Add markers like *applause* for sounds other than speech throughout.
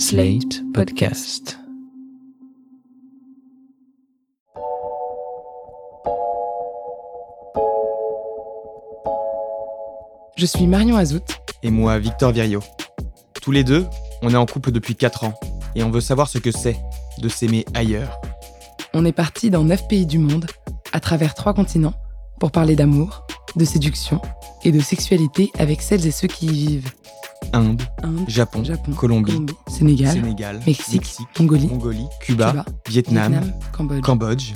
Slate Podcast. Je suis Marion Azout. Et moi, Victor Virio. Tous les deux, on est en couple depuis 4 ans et on veut savoir ce que c'est de s'aimer ailleurs. On est parti dans 9 pays du monde, à travers 3 continents, pour parler d'amour, de séduction et de sexualité avec celles et ceux qui y vivent. Inde, Inde, Japon, Japon, Colombie, Colombie, Sénégal, Sénégal, Mexique, Mongolie, Mongolie, Cuba, Cuba, Vietnam, Vietnam, Cambodge. Cambodge.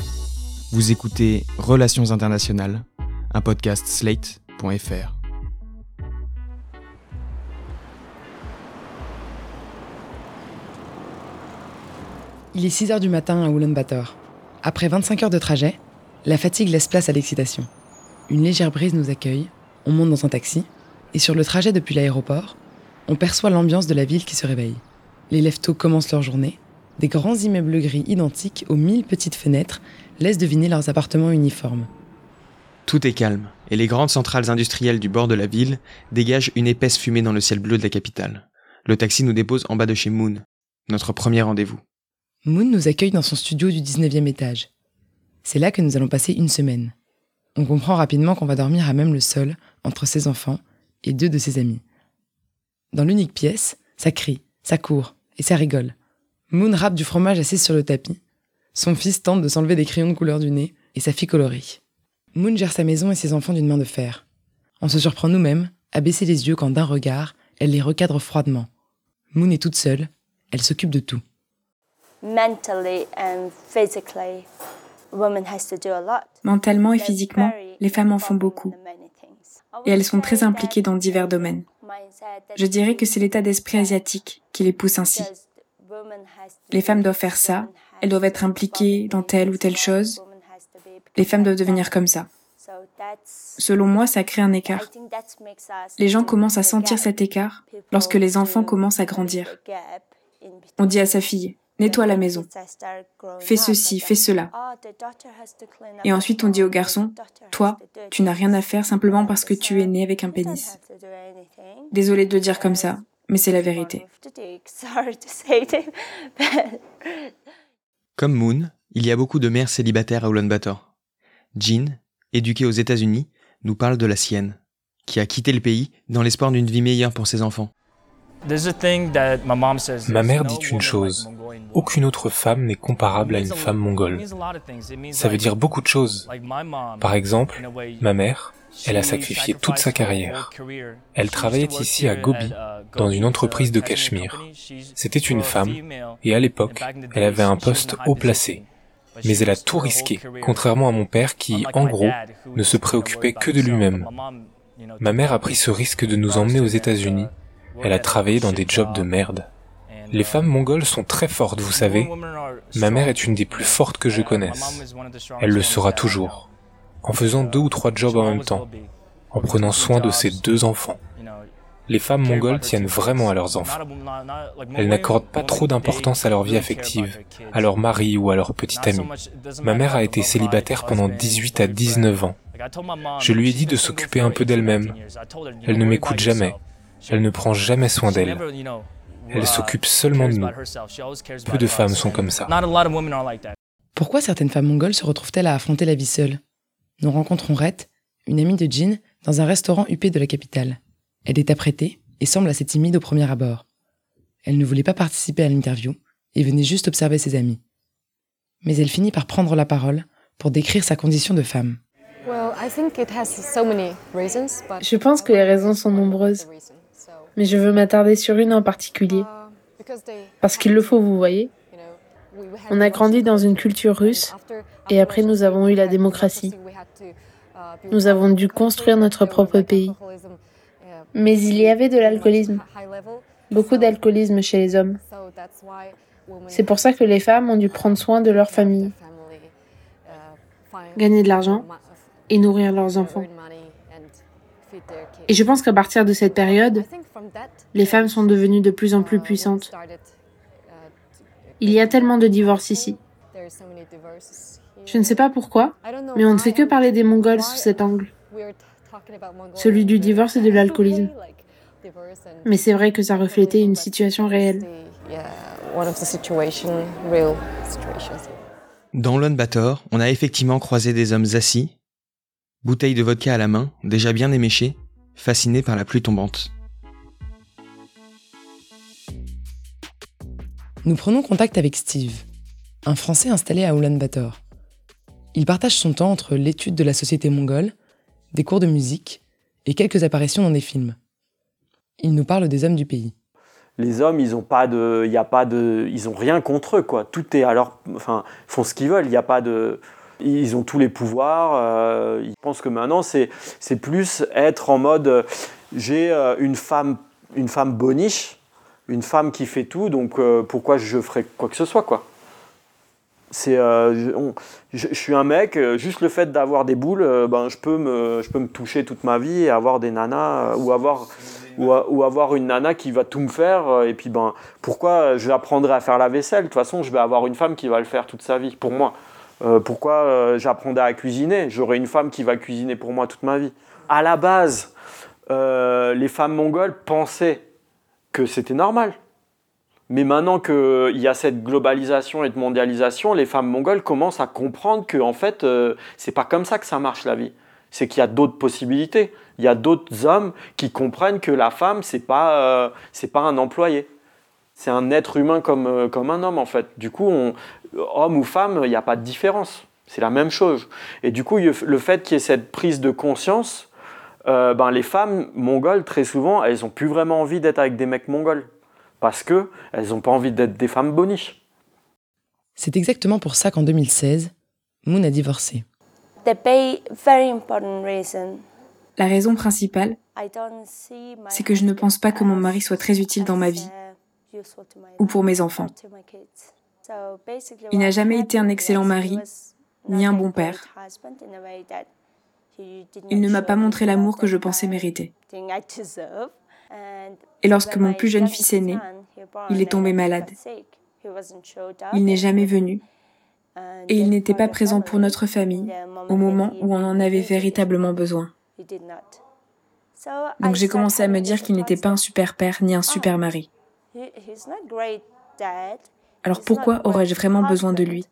Vous écoutez Relations internationales, un podcast slate.fr. Il est 6 heures du matin à Ulaanbaatar. Après 25 heures de trajet, la fatigue laisse place à l'excitation. Une légère brise nous accueille, on monte dans un taxi, et sur le trajet depuis l'aéroport, on perçoit l'ambiance de la ville qui se réveille. Les leftos commencent leur journée, des grands immeubles gris identiques aux mille petites fenêtres laissent deviner leurs appartements uniformes. Tout est calme et les grandes centrales industrielles du bord de la ville dégagent une épaisse fumée dans le ciel bleu de la capitale. Le taxi nous dépose en bas de chez Moon, notre premier rendez-vous. Moon nous accueille dans son studio du 19e étage. C'est là que nous allons passer une semaine. On comprend rapidement qu'on va dormir à même le sol entre ses enfants et deux de ses amis. Dans l'unique pièce, ça crie, ça court et ça rigole. Moon râpe du fromage assis sur le tapis. Son fils tente de s'enlever des crayons de couleur du nez et sa fille colorie. Moon gère sa maison et ses enfants d'une main de fer. On se surprend nous-mêmes à baisser les yeux quand d'un regard, elle les recadre froidement. Moon est toute seule, elle s'occupe de tout. Mentalement et physiquement, les femmes en font beaucoup. Et elles sont très impliquées dans divers domaines. Je dirais que c'est l'état d'esprit asiatique qui les pousse ainsi. Les femmes doivent faire ça, elles doivent être impliquées dans telle ou telle chose. Les femmes doivent devenir comme ça. Selon moi, ça crée un écart. Les gens commencent à sentir cet écart lorsque les enfants commencent à grandir. On dit à sa fille, nettoie la maison, fais ceci, fais cela. Et ensuite on dit au garçon, toi, tu n'as rien à faire simplement parce que tu es né avec un pénis. Désolé de le dire comme ça, mais c'est la vérité. Comme Moon, il y a beaucoup de mères célibataires à Ulaanbaatar. Jean, éduquée aux États-Unis, nous parle de la sienne, qui a quitté le pays dans l'espoir d'une vie meilleure pour ses enfants. Ma mère dit une chose. Aucune autre femme n'est comparable à une femme mongole. Ça veut dire beaucoup de choses. Par exemple, ma mère, elle a sacrifié toute sa carrière. Elle travaillait ici à Gobi, dans une entreprise de Cachemire. C'était une femme, et à l'époque, elle avait un poste haut placé. Mais elle a tout risqué, contrairement à mon père qui, en gros, ne se préoccupait que de lui-même. Ma mère a pris ce risque de nous emmener aux États-Unis. Elle a travaillé dans des jobs de merde. Les femmes mongoles sont très fortes, vous savez. Ma mère est une des plus fortes que je connaisse. Elle le sera toujours. En faisant deux ou trois jobs en même temps. En prenant soin de ses deux enfants. Les femmes mongoles tiennent vraiment à leurs enfants. Elles n'accordent pas trop d'importance à leur vie affective, à leur mari ou à leur petite amie. Ma mère a été célibataire pendant 18 à 19 ans. Je lui ai dit de s'occuper un peu d'elle-même. Elle ne m'écoute jamais. Elle ne prend jamais soin d'elle. Elle s'occupe seulement de nous. Peu de femmes sont comme ça. Pourquoi certaines femmes mongoles se retrouvent-elles à affronter la vie seule Nous rencontrons Rhett, une amie de Jean, dans un restaurant huppé de la capitale. Elle est apprêtée et semble assez timide au premier abord. Elle ne voulait pas participer à l'interview et venait juste observer ses amis. Mais elle finit par prendre la parole pour décrire sa condition de femme. Je pense que les raisons sont nombreuses, mais je veux m'attarder sur une en particulier, parce qu'il le faut, vous voyez. On a grandi dans une culture russe, et après nous avons eu la démocratie. Nous avons dû construire notre propre pays. Mais il y avait de l'alcoolisme, beaucoup d'alcoolisme chez les hommes. C'est pour ça que les femmes ont dû prendre soin de leur famille, gagner de l'argent et nourrir leurs enfants. Et je pense qu'à partir de cette période, les femmes sont devenues de plus en plus puissantes. Il y a tellement de divorces ici. Je ne sais pas pourquoi, mais on ne fait que parler des Mongols sous cet angle, celui du divorce et de l'alcoolisme. Mais c'est vrai que ça reflétait une situation réelle. Dans Lone Bator, on a effectivement croisé des hommes assis, bouteille de vodka à la main, déjà bien éméchés, fascinés par la pluie tombante. Nous prenons contact avec Steve, un Français installé à Ulaanbaatar. Il partage son temps entre l'étude de la société mongole, des cours de musique et quelques apparitions dans des films. Il nous parle des hommes du pays. Les hommes, ils ont pas de, il y a pas de, ils ont rien contre eux quoi. Tout est alors, enfin, ils font ce qu'ils veulent. Il n'y a pas de, ils ont tous les pouvoirs. Euh, ils pensent que maintenant c'est, plus être en mode, euh, j'ai euh, une femme, une femme boniche, une femme qui fait tout, donc pourquoi je ferais quoi que ce soit quoi. C'est, je, suis un mec, juste le fait d'avoir des boules, ben je peux me, je peux me toucher toute ma vie et avoir des nanas ou avoir ou, avoir une nana qui va tout me faire. Euh, et puis, ben, pourquoi je apprendrais à faire la vaisselle? De toute façon, je vais avoir une femme qui va le faire toute sa vie, pour moi. Euh, pourquoi euh, j'apprendrais à cuisiner? J'aurai une femme qui va cuisiner pour moi toute ma vie. À la base, les femmes mongoles pensaient que c'était normal. Mais maintenant qu'il y a cette globalisation et de mondialisation, les femmes mongoles commencent à comprendre que en fait, c'est pas comme ça que ça marche la vie. C'est qu'il y a d'autres possibilités il y a d'autres hommes qui comprennent que la femme, c'est pas, euh, c'est pas un employé. C'est un être humain comme, euh, comme un homme, en fait. Du coup, on, homme ou femme, il n'y a pas de différence. C'est la même chose. Et du coup, le fait qu'il y ait cette prise de conscience, euh, ben, les femmes mongoles, très souvent, elles n'ont plus vraiment envie d'être avec des mecs mongols. Parce qu'elles n'ont pas envie d'être des femmes boniches. C'est exactement pour ça qu'en 2016, Moon a divorcé. The very important reason la raison principale, c'est que je ne pense pas que mon mari soit très utile dans ma vie ou pour mes enfants. Il n'a jamais été un excellent mari ni un bon père. Il ne m'a pas montré l'amour que je pensais mériter. Et lorsque mon plus jeune fils est né, il est tombé malade. Il n'est jamais venu et il n'était pas présent pour notre famille au moment où on en avait véritablement besoin. Donc j'ai commencé à me dire qu'il n'était pas un super père ni un super mari. Alors pourquoi aurais-je vraiment besoin de lui?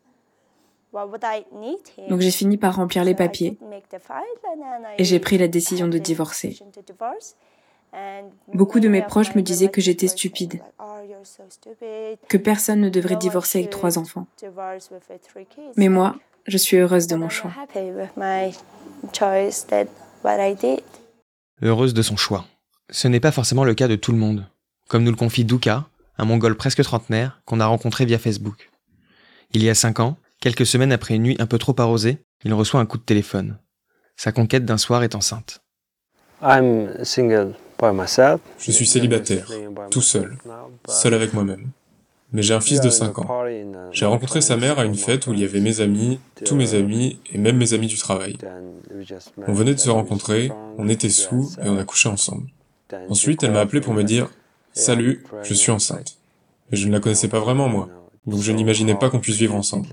Donc j'ai fini par remplir les papiers et j'ai pris la décision de divorcer. Beaucoup de mes proches me disaient que j'étais stupide, que personne ne devrait divorcer avec trois enfants. Mais moi, je suis heureuse de mon choix. Heureuse de son choix. Ce n'est pas forcément le cas de tout le monde. Comme nous le confie Duka, un mongol presque trentenaire qu'on a rencontré via Facebook. Il y a cinq ans, quelques semaines après une nuit un peu trop arrosée, il reçoit un coup de téléphone. Sa conquête d'un soir est enceinte. Je suis célibataire, tout seul, seul avec moi-même mais j'ai un fils de 5 ans. J'ai rencontré sa mère à une fête où il y avait mes amis, tous mes amis et même mes amis du travail. On venait de se rencontrer, on était sous et on a couché ensemble. Ensuite, elle m'a appelé pour me dire « Salut, je suis enceinte ». Mais je ne la connaissais pas vraiment, moi, donc je n'imaginais pas qu'on puisse vivre ensemble.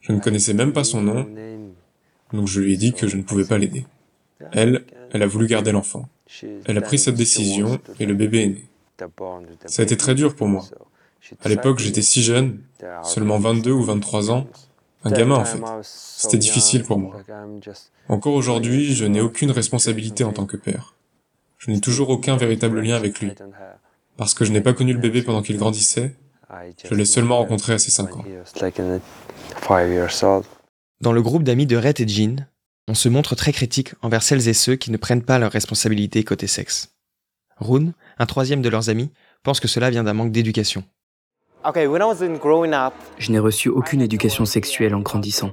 Je ne connaissais même pas son nom, donc je lui ai dit que je ne pouvais pas l'aider. Elle, elle a voulu garder l'enfant. Elle a pris cette décision et le bébé est né. Ça a été très dur pour moi, à l'époque, j'étais si jeune, seulement 22 ou 23 ans, un gamin en fait. C'était difficile pour moi. Encore aujourd'hui, je n'ai aucune responsabilité en tant que père. Je n'ai toujours aucun véritable lien avec lui. Parce que je n'ai pas connu le bébé pendant qu'il grandissait, je l'ai seulement rencontré à ses 5 ans. Dans le groupe d'amis de Rhett et Jean, on se montre très critique envers celles et ceux qui ne prennent pas leurs responsabilités côté sexe. Rune, un troisième de leurs amis, pense que cela vient d'un manque d'éducation. Je n'ai reçu aucune éducation sexuelle en grandissant.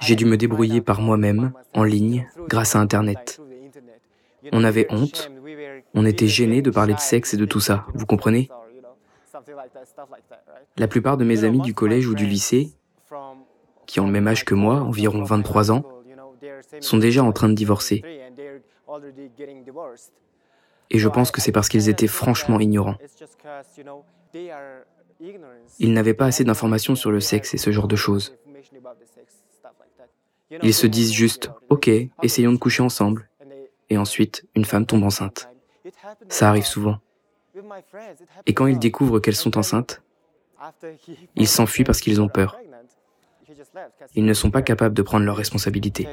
J'ai dû me débrouiller par moi-même, en ligne, grâce à Internet. On avait honte, on était gêné de parler de sexe et de tout ça, vous comprenez? La plupart de mes amis du collège ou du lycée, qui ont le même âge que moi, environ 23 ans, sont déjà en train de divorcer. Et je pense que c'est parce qu'ils étaient franchement ignorants. Ils n'avaient pas assez d'informations sur le sexe et ce genre de choses. Ils se disent juste, ok, essayons de coucher ensemble. Et ensuite, une femme tombe enceinte. Ça arrive souvent. Et quand ils découvrent qu'elles sont enceintes, ils s'enfuient parce qu'ils ont peur. Ils ne sont pas capables de prendre leurs responsabilités.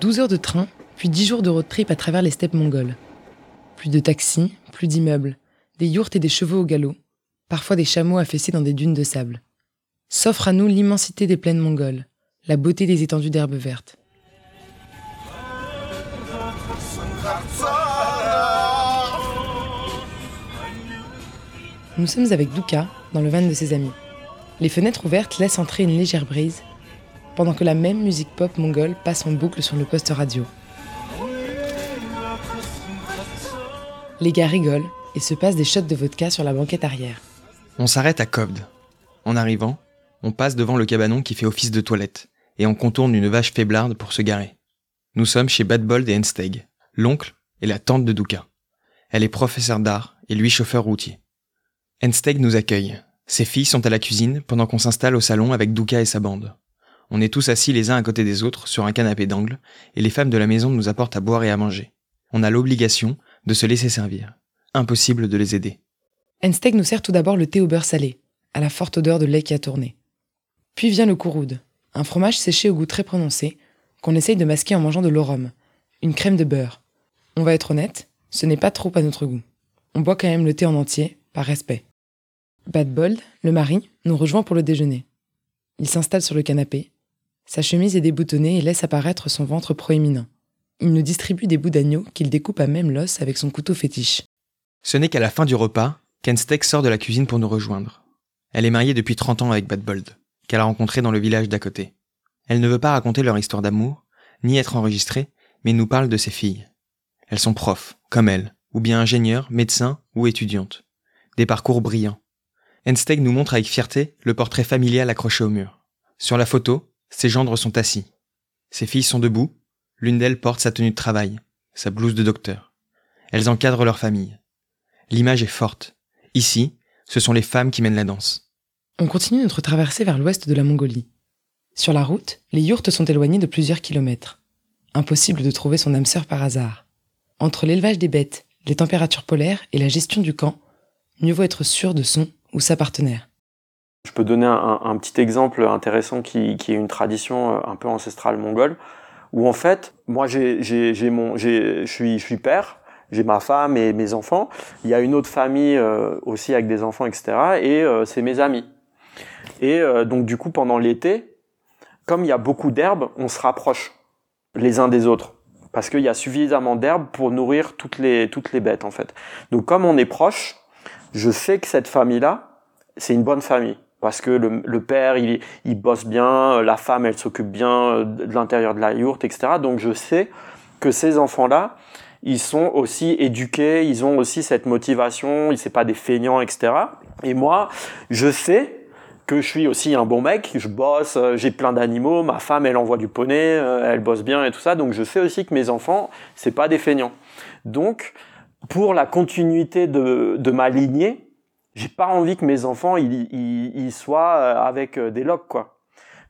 12 heures de train, puis 10 jours de road trip à travers les steppes mongoles. Plus de taxis, plus d'immeubles, des yourtes et des chevaux au galop, parfois des chameaux affaissés dans des dunes de sable. S'offre à nous l'immensité des plaines mongoles, la beauté des étendues d'herbes vertes. Nous sommes avec Duka, dans le van de ses amis. Les fenêtres ouvertes laissent entrer une légère brise, pendant que la même musique pop mongole passe en boucle sur le poste radio. Les gars rigolent et se passent des shots de vodka sur la banquette arrière. On s'arrête à Cobd. En arrivant, on passe devant le cabanon qui fait office de toilette et on contourne une vache faiblarde pour se garer. Nous sommes chez Badbold et Ensteg, l'oncle et la tante de Duka. Elle est professeure d'art et lui chauffeur routier. Ensteg nous accueille, ses filles sont à la cuisine pendant qu'on s'installe au salon avec Douka et sa bande. On est tous assis les uns à côté des autres sur un canapé d'angle et les femmes de la maison nous apportent à boire et à manger. On a l'obligation de se laisser servir. Impossible de les aider. Ensteg nous sert tout d'abord le thé au beurre salé, à la forte odeur de lait qui a tourné. Puis vient le kouroud, un fromage séché au goût très prononcé, qu'on essaye de masquer en mangeant de l'orum, une crème de beurre. On va être honnête, ce n'est pas trop à notre goût. On boit quand même le thé en entier, par respect. Bad Bold, le mari, nous rejoint pour le déjeuner. Il s'installe sur le canapé. Sa chemise est déboutonnée et laisse apparaître son ventre proéminent. Il nous distribue des bouts d'agneau qu'il découpe à même l'os avec son couteau fétiche. Ce n'est qu'à la fin du repas qu'Enstek sort de la cuisine pour nous rejoindre. Elle est mariée depuis 30 ans avec Bad Bold, qu'elle a rencontré dans le village d'à côté. Elle ne veut pas raconter leur histoire d'amour, ni être enregistrée, mais nous parle de ses filles. Elles sont profs, comme elle, ou bien ingénieures, médecins ou étudiantes. Des parcours brillants. Ensteg nous montre avec fierté le portrait familial accroché au mur. Sur la photo, ses gendres sont assis. Ses filles sont debout, l'une d'elles porte sa tenue de travail, sa blouse de docteur. Elles encadrent leur famille. L'image est forte. Ici, ce sont les femmes qui mènent la danse. On continue notre traversée vers l'ouest de la Mongolie. Sur la route, les yourtes sont éloignées de plusieurs kilomètres. Impossible de trouver son âme sœur par hasard. Entre l'élevage des bêtes, les températures polaires et la gestion du camp, mieux vaut être sûr de son ou sa partenaire. Je peux donner un, petit exemple intéressant qui, est une tradition euh, un peu ancestrale mongole, où en fait, moi j'ai, mon, je suis, je suis père, j'ai ma femme et mes enfants. Il y a une autre famille euh, aussi avec des enfants, etc. Et euh, c'est mes amis. Et donc du coup, pendant l'été, comme il y a beaucoup d'herbes, on se rapproche les uns des autres parce qu'il y a suffisamment d'herbes pour nourrir toutes les toutes les bêtes en fait. Donc comme on est proche, je sais que cette famille-là, c'est une bonne famille. Parce que le, père, il, il, bosse bien, la femme, elle s'occupe bien euh, de l'intérieur de la yourte, etc. Donc je sais que ces enfants-là, ils sont aussi éduqués, ils ont aussi cette motivation, ils sont pas des feignants, etc. Et moi, je sais que je suis aussi un bon mec, je bosse, euh, j'ai plein d'animaux, ma femme, elle envoie du poney, euh, elle bosse bien et tout ça. Donc je sais aussi que mes enfants, c'est pas des feignants. Donc, pour la continuité de, de ma lignée, j'ai pas envie que mes enfants ils, soient euh, avec euh, des locs quoi.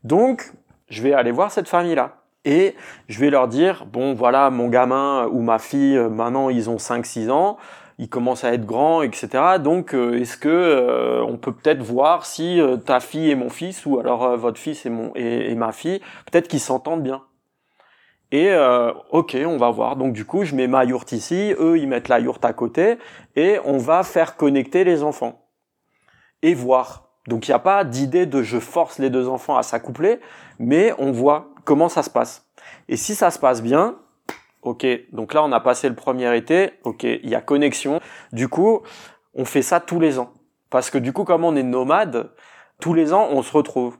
Donc je vais aller voir cette famille là et je vais leur dire bon voilà mon gamin ou ma fille euh, maintenant ils ont 5 6 ans, ils commencent à être grands etc. Donc est-ce que on peut peut-être voir si ta fille et mon fils ou alors votre fils et mon et ma fille peut-être qu'ils s'entendent bien. Et euh, ok, on va voir. Donc du coup, je mets ma yourte ici, eux ils mettent la yourte à côté, et on va faire connecter les enfants et voir. Donc il n'y a pas d'idée de je force les deux enfants à s'accoupler, mais on voit comment ça se passe. Et si ça se passe bien, ok. Donc là, on a passé le premier été, ok, il y a connexion. Du coup, on fait ça tous les ans, parce que du coup, comme on est nomade, tous les ans, on se retrouve.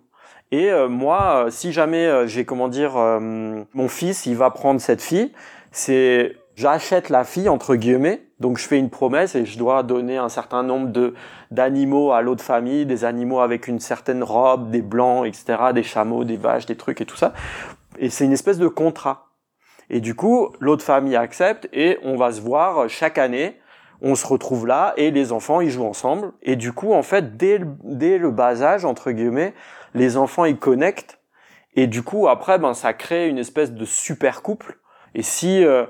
Et euh, moi, euh, si jamais euh, j'ai comment dire mon fils, il va prendre cette fille, c'est j'achète la fille entre guillemets. Donc je fais une promesse et je dois donner un certain nombre de d'animaux à l'autre famille, des animaux avec une certaine robe, des blancs, etc., des chameaux, des vaches, des trucs et tout ça. Et c'est une espèce de contrat. Et du coup, l'autre famille accepte et on va se voir chaque année. On se retrouve là et les enfants ils jouent ensemble. Et du coup, en fait, dès le, dès le bas âge entre guillemets, les enfants ils connectent. Et du coup, après, ben ça crée une espèce de super couple. Et si euh,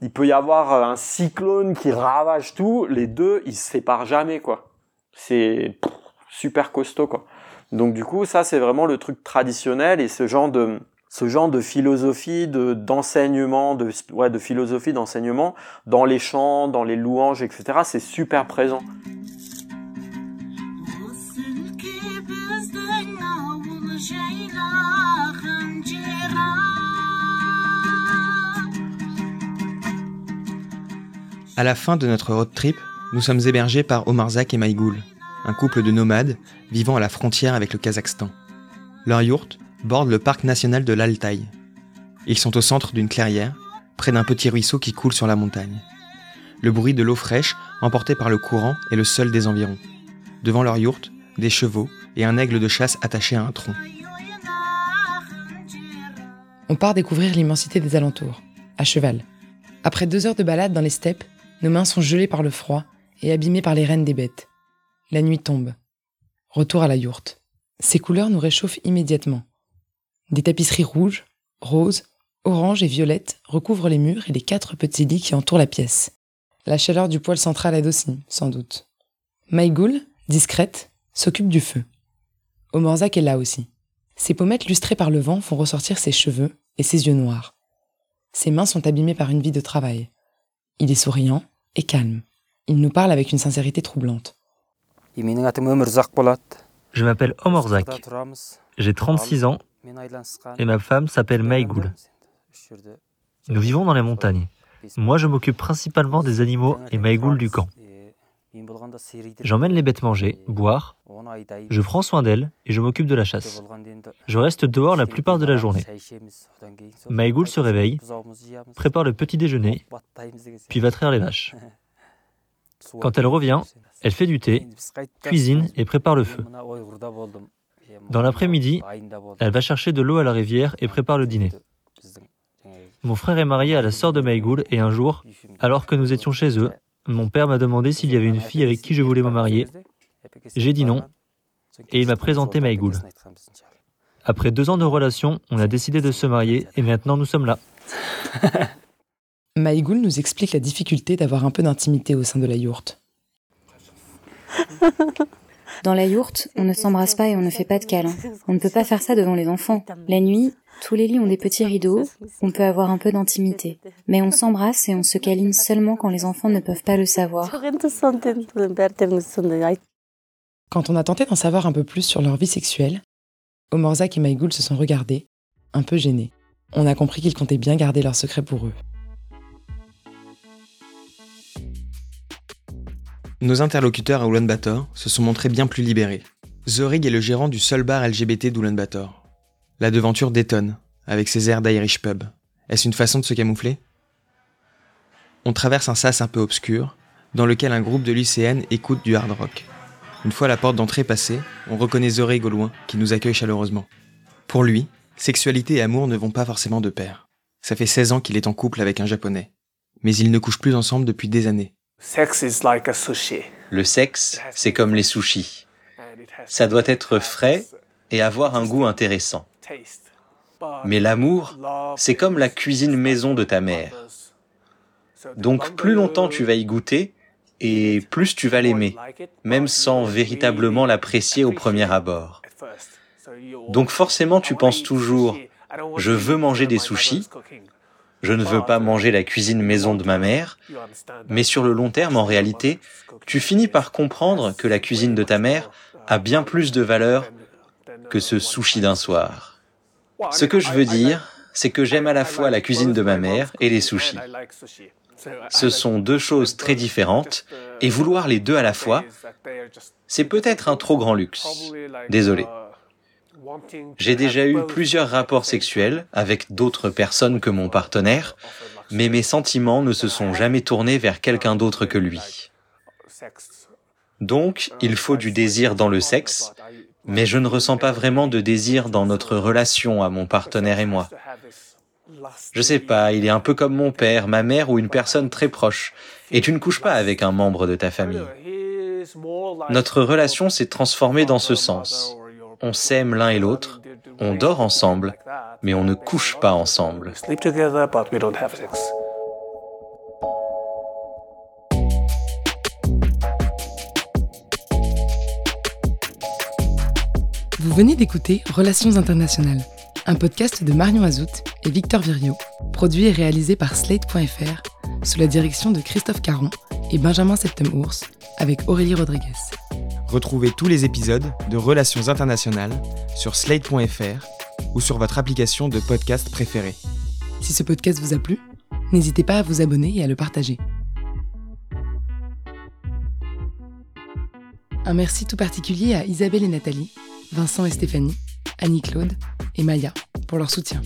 il peut y avoir un cyclone qui ravage tout, les deux ils se séparent jamais quoi. C'est super costaud quoi. Donc du coup, ça c'est vraiment le truc traditionnel et ce genre de ce genre de philosophie de d'enseignement, de ouais, de philosophie d'enseignement dans les chants, dans les louanges, etc. C'est super présent. À la fin de notre road trip, nous sommes hébergés par Omarzak et Maïgoul, un couple de nomades vivant à la frontière avec le Kazakhstan. Leur yourte borde le parc national de l'Altaï. Ils sont au centre d'une clairière, près d'un petit ruisseau qui coule sur la montagne. Le bruit de l'eau fraîche, emporté par le courant, est le seul des environs. Devant leur yourte, des chevaux et un aigle de chasse attaché à un tronc. On part découvrir l'immensité des alentours, à cheval. Après deux heures de balade dans les steppes, nos mains sont gelées par le froid et abîmées par les rênes des bêtes. La nuit tombe. Retour à la yourte. Ces couleurs nous réchauffent immédiatement. Des tapisseries rouges, roses, oranges et violettes recouvrent les murs et les quatre petits lits qui entourent la pièce. La chaleur du poêle central aide aussi, sans doute. Maïgoul, discrète, s'occupe du feu. Omorzak est là aussi. Ses pommettes lustrées par le vent font ressortir ses cheveux et ses yeux noirs. Ses mains sont abîmées par une vie de travail. Il est souriant et calme. Il nous parle avec une sincérité troublante. Je m'appelle Omorzak. J'ai 36 ans et ma femme s'appelle Maïgoul. Nous vivons dans les montagnes. Moi, je m'occupe principalement des animaux et Maïgoul du camp. J'emmène les bêtes manger, boire, je prends soin d'elles et je m'occupe de la chasse. Je reste dehors la plupart de la journée. Maïgoul se réveille, prépare le petit déjeuner, puis va traire les vaches. Quand elle revient, elle fait du thé, cuisine et prépare le feu. Dans l'après-midi, elle va chercher de l'eau à la rivière et prépare le dîner. Mon frère est marié à la sœur de Maïgoul et un jour, alors que nous étions chez eux, mon père m'a demandé s'il y avait une fille avec qui je voulais me marier. J'ai dit non et il m'a présenté Maïgoul. Après deux ans de relation, on a décidé de se marier et maintenant nous sommes là. *laughs* Maïgoul nous explique la difficulté d'avoir un peu d'intimité au sein de la yourte. *laughs* Dans la yourte, on ne s'embrasse pas et on ne fait pas de câlins. On ne peut pas faire ça devant les enfants. La nuit, tous les lits ont des petits rideaux, on peut avoir un peu d'intimité. Mais on s'embrasse et on se câline seulement quand les enfants ne peuvent pas le savoir. Quand on a tenté d'en savoir un peu plus sur leur vie sexuelle, Omorzak et Maïgoul se sont regardés, un peu gênés. On a compris qu'ils comptaient bien garder leur secret pour eux. Nos interlocuteurs à Ulaanbaatar se sont montrés bien plus libérés. Zorig est le gérant du seul bar LGBT d'Ulaanbaatar. La devanture détonne, avec ses airs d'Irish pub. Est-ce une façon de se camoufler? On traverse un sas un peu obscur, dans lequel un groupe de lycéennes écoute du hard rock. Une fois la porte d'entrée passée, on reconnaît Zorig au loin, qui nous accueille chaleureusement. Pour lui, sexualité et amour ne vont pas forcément de pair. Ça fait 16 ans qu'il est en couple avec un japonais. Mais ils ne couchent plus ensemble depuis des années. Le sexe, c'est comme les sushis. Ça doit être frais et avoir un goût intéressant. Mais l'amour, c'est comme la cuisine maison de ta mère. Donc plus longtemps tu vas y goûter, et plus tu vas l'aimer, même sans véritablement l'apprécier au premier abord. Donc forcément tu penses toujours, je veux manger des sushis, je ne veux pas manger la cuisine maison de ma mère, mais sur le long terme, en réalité, tu finis par comprendre que la cuisine de ta mère a bien plus de valeur que ce sushi d'un soir. Ce que je veux dire, c'est que j'aime à la fois la cuisine de ma mère et les sushis. Ce sont deux choses très différentes, et vouloir les deux à la fois, c'est peut-être un trop grand luxe. Désolé. J'ai déjà eu plusieurs rapports sexuels avec d'autres personnes que mon partenaire, mais mes sentiments ne se sont jamais tournés vers quelqu'un d'autre que lui. Donc, il faut du désir dans le sexe, mais je ne ressens pas vraiment de désir dans notre relation à mon partenaire et moi. Je sais pas, il est un peu comme mon père, ma mère ou une personne très proche. Et tu ne couches pas avec un membre de ta famille. Notre relation s'est transformée dans ce sens. On s'aime l'un et l'autre, on dort ensemble, mais on ne couche pas ensemble. Vous venez d'écouter Relations internationales, un podcast de Marion Azout et Victor Virio, produit et réalisé par Slate.fr, sous la direction de Christophe Caron et Benjamin Septem-Ours, avec Aurélie Rodriguez. Retrouvez tous les épisodes de Relations internationales sur Slate.fr ou sur votre application de podcast préférée. Si ce podcast vous a plu, n'hésitez pas à vous abonner et à le partager. Un merci tout particulier à Isabelle et Nathalie Vincent et Stéphanie, Annie-Claude et Maya pour leur soutien.